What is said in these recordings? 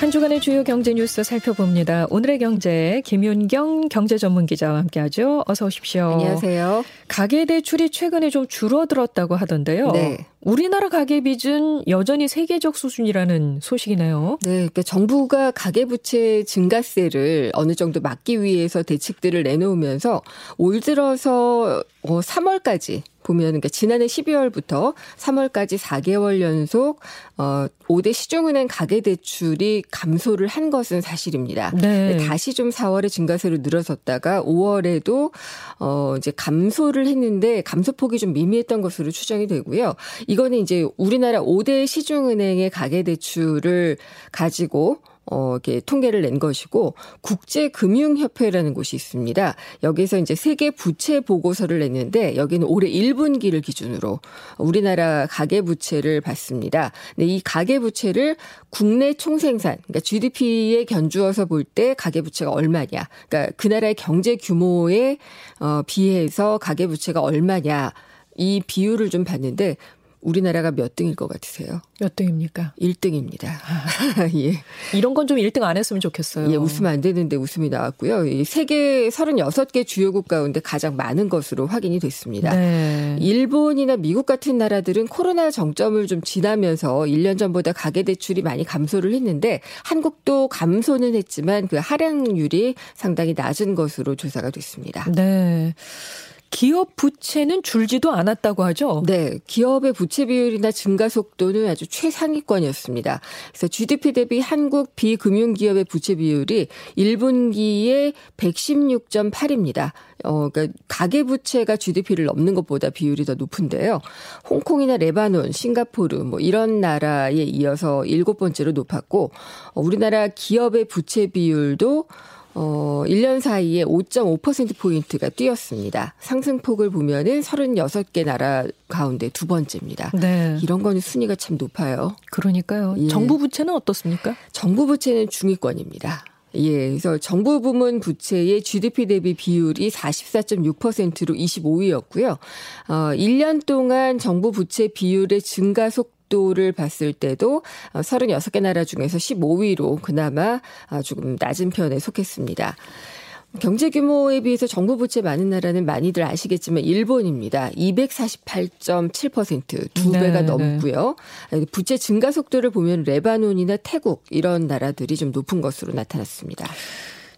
한 주간의 주요 경제 뉴스 살펴봅니다. 오늘의 경제 김윤경 경제 전문 기자와 함께하죠. 어서 오십시오. 안녕하세요. 가계 대출이 최근에 좀 줄어들었다고 하던데요. 네. 우리나라 가계 빚은 여전히 세계적 수준이라는 소식이네요. 네, 그러니까 정부가 가계 부채 증가세를 어느 정도 막기 위해서 대책들을 내놓으면서 올 들어서 3월까지 어, 보면 그러니까 지난해 12월부터 3월까지 4개월 연속 어 5대 시중은행 가계 대출이 감소를 한 것은 사실입니다. 네. 다시 좀 4월에 증가세로 늘어섰다가 5월에도 어 이제 감소를 했는데 감소폭이 좀 미미했던 것으로 추정이 되고요. 이거는 이제 우리나라 5대 시중은행의 가계 대출을 가지고 어, 이렇게 통계를 낸 것이고 국제금융협회라는 곳이 있습니다. 여기서 이제 세계 부채 보고서를 냈는데 여기는 올해 1분기를 기준으로 우리나라 가계 부채를 봤습니다. 네, 이 가계 부채를 국내 총생산, 그러니까 GDP에 견주어서 볼 때 가계 부채가 얼마냐, 그러니까 그 나라의 경제 규모에 어, 비해서 가계 부채가 얼마냐. 이 비율을 좀 봤는데 우리나라가 몇 등일 것 같으세요? 몇 등입니까? 1등입니다. 아, 예. 이런 건 좀 1등 안 했으면 좋겠어요. 예, 웃으면 안 되는데 웃음이 나왔고요. 이 세계 36개 주요국 가운데 가장 많은 것으로 확인이 됐습니다. 네. 일본이나 미국 같은 나라들은 코로나 정점을 좀 지나면서 1년 전보다 가계 대출이 많이 감소를 했는데 한국도 감소는 했지만 그 하락률이 상당히 낮은 것으로 조사가 됐습니다. 네. 기업 부채는 줄지도 않았다고 하죠? 네. 기업의 부채 비율이나 증가 속도는 아주 최상위권이었습니다. 그래서 GDP 대비 한국 비금융기업의 부채 비율이 1분기에 116.8입니다. 어, 그러니까 가계 부채가 GDP를 넘는 것보다 비율이 더 높은데요. 홍콩이나 레바논, 싱가포르 뭐 이런 나라에 이어서 일곱 번째로 높았고 어, 우리나라 기업의 부채 비율도 어, 1년 사이에 5.5%포인트가 뛰었습니다. 상승폭을 보면은 36개 나라 가운데 두 번째입니다. 네. 이런 거는 순위가 참 높아요. 그러니까요. 예. 정부 부채는 어떻습니까? 정부 부채는 중위권입니다. 예, 그래서 정부 부문 부채의 GDP 대비 비율이 44.6%로 25위였고요. 어, 1년 동안 정부 부채 비율의 증가 속 속도를 봤을 때도 36개 어, 나라 중에서 15위로 그나마 아, 조금 낮은 편에 속했습니다. 경제 규모에 비해서 정부 부채 많은 나라는 많이들 아시겠지만 일본입니다. 248.7%두 네, 배가 네. 넘고요. 부채 증가 속도를 보면 레바논이나 태국 이런 나라들이 좀 높은 것으로 나타났습니다.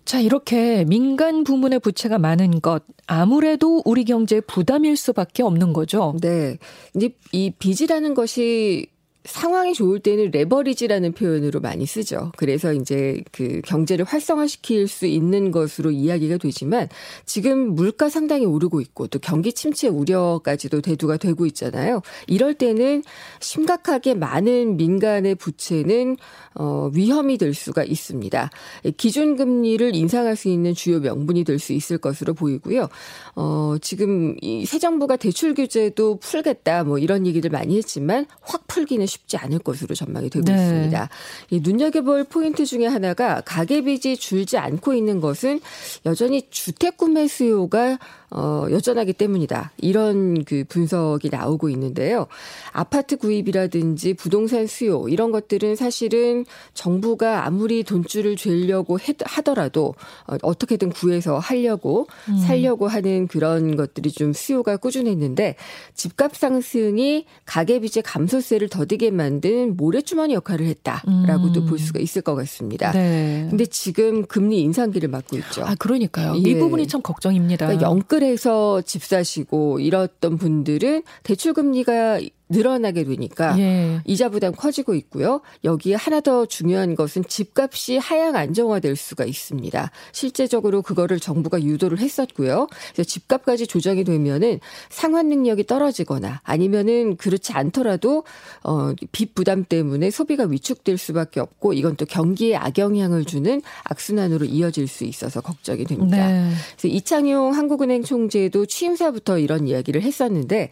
자, 이렇게 민간 부문의 부채가 많은 것, 아무래도 우리 경제에 부담일 수밖에 없는 거죠. 네. 이제 이 빚이라는 것이 상황이 좋을 때는 레버리지라는 표현으로 많이 쓰죠. 그래서 이제 그 경제를 활성화시킬 수 있는 것으로 이야기가 되지만 지금 물가 상당히 오르고 있고 또 경기 침체 우려까지도 대두가 되고 있잖아요. 이럴 때는 심각하게 많은 민간의 부채는 어 위험이 될 수가 있습니다. 기준 금리를 인상할 수 있는 주요 명분이 될 수 있을 것으로 보이고요. 어 지금 이 새 정부가 대출 규제도 풀겠다 뭐 이런 얘기들 많이 했지만 확 풀기는 쉽지 않을 것으로 전망이 되고 네. 있습니다. 이 눈여겨볼 포인트 중에 하나가 가계빚이 줄지 않고 있는 것은 여전히 주택 구매 수요가 어, 여전하기 때문이다. 이런 그 분석이 나오고 있는데요. 아파트 구입이라든지 부동산 수요 이런 것들은 사실은 정부가 아무리 돈줄을 죄려고 하더라도 어, 어떻게든 구해서 하려고 음. 살려고 하는 그런 것들이 좀 수요가 꾸준했는데 집값 상승이 가계빚의 감소세를 더디게 만든 모래주머니 역할을 했다라고도 음. 볼 수가 있을 것 같습니다. 네. 근데 지금 금리 인상기를 맞고 있죠. 아, 그러니까요. 이 예. 부분이 참 걱정입니다. 그러니까 영끌해서 집 사시고 이랬던 분들은 대출 금리가 늘어나게 되니까 예. 이자 부담 커지고 있고요. 여기에 하나 더 중요한 것은 집값이 하향 안정화될 수가 있습니다. 실제적으로 그거를 정부가 유도를 했었고요. 그래서 집값까지 조정이 되면은 상환 능력이 떨어지거나 아니면은 그렇지 않더라도 어빚 부담 때문에 소비가 위축될 수밖에 없고 이건 또 경기에 악영향을 주는 악순환으로 이어질 수 있어서 걱정이 됩니다. 네. 그래서 이창용 한국은행 총재도 취임사부터 이런 이야기를 했었는데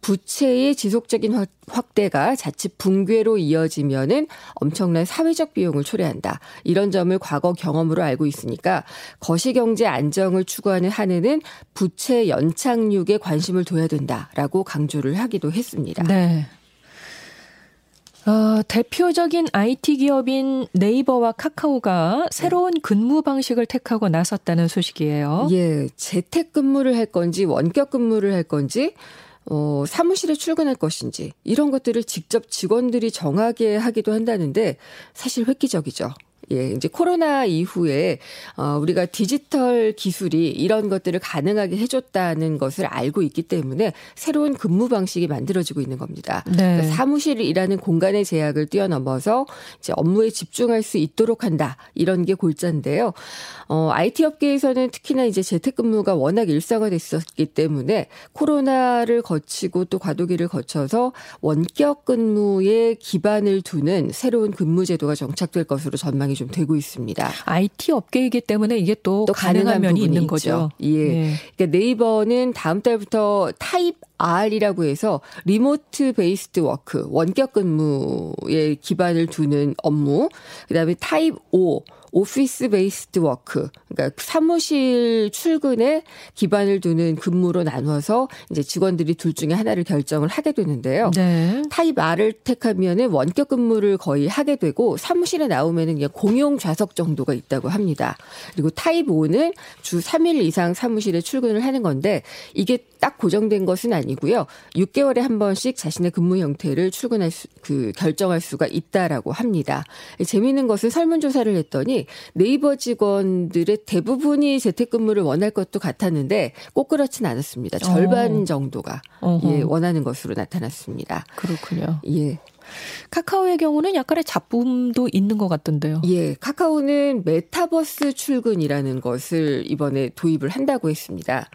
부채의 지속적 인 확대가 자칫 붕괴로 이어지면은 엄청난 사회적 비용을 초래한다. 이런 점을 과거 경험으로 알고 있으니까 거시경제 안정을 추구하는 한해는 부채 연착륙에 관심을 둬야 된다라고 강조를 하기도 했습니다. 네. 어, 대표적인 IT 기업인 네이버와 카카오가 새로운 근무 방식을 택하고 나섰다는 소식이에요. 예, 재택 근무를 할 건지 원격 근무를 할 건지 어, 사무실에 출근할 것인지 이런 것들을 직접 직원들이 정하게 하기도 한다는데 사실 획기적이죠. 예, 이제 코로나 이후에 어 우리가 디지털 기술이 이런 것들을 가능하게 해줬다는 것을 알고 있기 때문에 새로운 근무 방식이 만들어지고 있는 겁니다. 네. 그러니까 사무실이라는 공간의 제약을 뛰어넘어서 이제 업무에 집중할 수 있도록 한다 이런 게 골자인데요. 어 IT 업계에서는 특히나 이제 재택근무가 워낙 일상화됐었기 때문에 코로나를 거치고 또 과도기를 거쳐서 원격 근무에 기반을 두는 새로운 근무 제도가 정착될 것으로 전망이 좀 되고 있습니다. IT 업계이기 때문에 이게 또, 또 가능한, 면이 있는. 거죠. 예. 네. 그러니까 네이버는 다음 달부터 Type R이라고 해서 remote based work 원격 근무에 기반을 두는 업무, 그다음에 Type O office based work, 그러니까 사무실 출근에 기반을 두는 근무로 나눠서 이제 직원들이 둘 중에 하나를 결정을 하게 되는데요. 네. Type R을 택하면은 원격 근무를 거의 하게 되고 사무실에 나오면은 그냥 공용 좌석 정도가 있다고 합니다. 그리고 타입 O는 주 3일 이상 사무실에 출근을 하는 건데 이게 딱 고정된 것은 아니 고요. 6개월에 한 번씩 자신의 근무 형태를 출근할 수, 그 결정할 수가 있다라고 합니다. 재미있는 것은 설문조사를 했더니 네이버 직원들의 대부분이 재택근무를 원할 것도 같았는데 꼭 그렇진 않았습니다. 절반 어. 정도가 예, 원하는 것으로 나타났습니다. 그렇군요. 예. 카카오의 경우는 약간의 잡음도 있는 것 같던데요. 예, 카카오는 메타버스 출근이라는 것을 이번에 도입을 한다고 했습니다.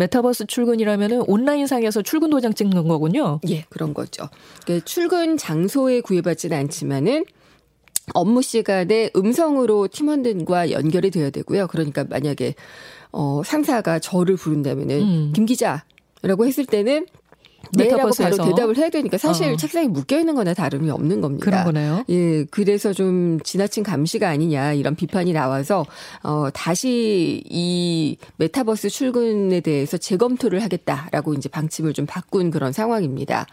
메타버스 출근이라면은 온라인상에서 출근 도장 찍는 거군요. 예, 그런 거죠. 그러니까 출근 장소에 구애받지는 않지만은 업무 시간에 음성으로 팀원들과 연결이 되어야 되고요. 그러니까 만약에 어 상사가 저를 부른다면은 음. 김 기자 라고 했을 때는 네라고 바로 대답을 해야 되니까 사실 어. 책상에 묶여 있는 거나 다름이 없는 겁니다. 그런 거네요. 예, 그래서 좀 지나친 감시가 아니냐 이런 비판이 나와서 어 다시 이 메타버스 출근에 대해서 재검토를 하겠다라고 이제 방침을 좀 바꾼 그런 상황입니다.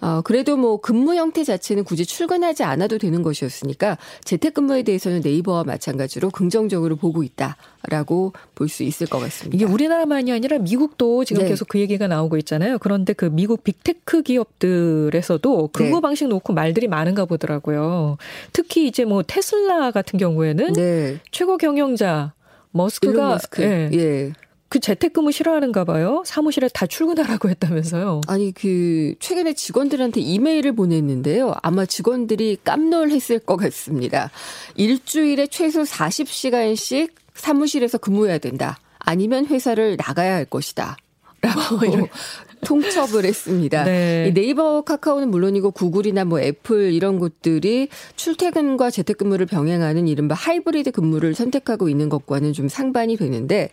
어, 그래도 뭐 근무 형태 자체는 굳이 출근하지 않아도 되는 것이었으니까 재택근무에 대해서는 네이버와 마찬가지로 긍정적으로 보고 있다라고 볼 수 있을 것 같습니다. 이게 우리나라만이 아니라 미국도 지금 네. 계속 그 얘기가 나오고 있잖아요. 그런데 그 미국 빅테크 기업들에서도 근무 네. 방식 놓고 말들이 많은가 보더라고요. 특히 이제 뭐 테슬라 같은 경우에는 네. 최고 경영자 머스크가 머스크. 예. 예. 그 재택근무 싫어하는가 봐요. 사무실에 다 출근하라고 했다면서요. 아니 그 최근에 직원들한테 이메일을 보냈는데요. 아마 직원들이 깜놀했을 것 같습니다. 일주일에 최소 40시간씩 사무실에서 근무해야 된다. 아니면 회사를 나가야 할 것이다. 라고 통첩을 했습니다. 네. 네이버 카카오는 물론이고 구글이나 뭐 애플 이런 곳들이 출퇴근과 재택근무를 병행하는 이른바 하이브리드 근무를 선택하고 있는 것과는 좀 상반이 되는데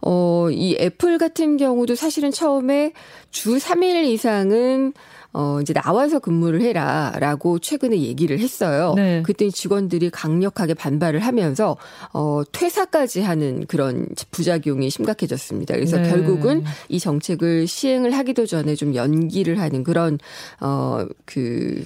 어, 이 애플 같은 경우도 사실은 처음에 주 3일 이상은 어, 이제 나와서 근무를 해라 라고 최근에 얘기를 했어요. 네. 그때 직원들이 강력하게 반발을 하면서, 어, 퇴사까지 하는 그런 부작용이 심각해졌습니다. 그래서 네. 결국은 이 정책을 시행을 하기도 전에 좀 연기를 하는 그런, 어, 그,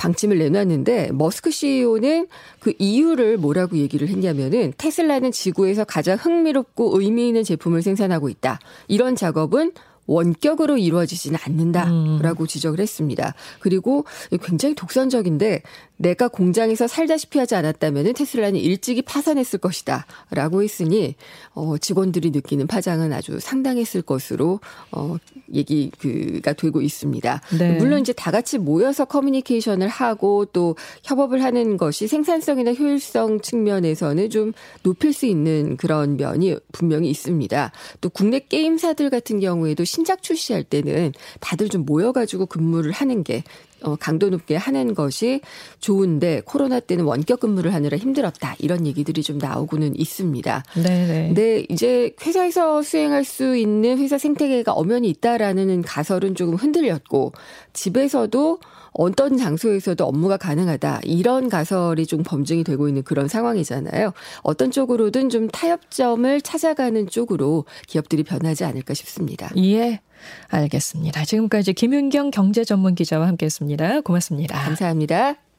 방침을 내놨는데 머스크 CEO는 그 이유를 뭐라고 얘기를 했냐면은 테슬라는 지구에서 가장 흥미롭고 의미 있는 제품을 생산하고 있다. 이런 작업은 원격으로 이루어지지는 않는다라고 음. 지적을 했습니다. 그리고 굉장히 독선적인데 내가 공장에서 살다시피 하지 않았다면 테슬라는 일찍이 파산했을 것이다 라고 했으니 어 직원들이 느끼는 파장은 아주 상당했을 것으로 어 얘기가 되고 있습니다. 네. 물론 이제 다 같이 모여서 커뮤니케이션을 하고 또 협업을 하는 것이 생산성이나 효율성 측면에서는 좀 높일 수 있는 그런 면이 분명히 있습니다. 또 국내 게임사들 같은 경우에도 신작 출시할 때는 다들 좀 모여가지고 근무를 하는 게 어, 강도 높게 하는 것이 좋은데 코로나 때는 원격 근무를 하느라 힘들었다 이런 얘기들이 좀 나오고는 있습니다. 네. 근데 이제 회사에서 수행할 수 있는 회사 생태계가 엄연히 있다라는 가설은 조금 흔들렸고 집에서도 어떤 장소에서도 업무가 가능하다. 이런 가설이 좀 검증이 되고 있는 그런 상황이잖아요. 어떤 쪽으로든 좀 타협점을 찾아가는 쪽으로 기업들이 변하지 않을까 싶습니다. 예. 알겠습니다. 지금까지 김윤경 경제 전문 기자와 함께 했습니다. 고맙습니다. 감사합니다.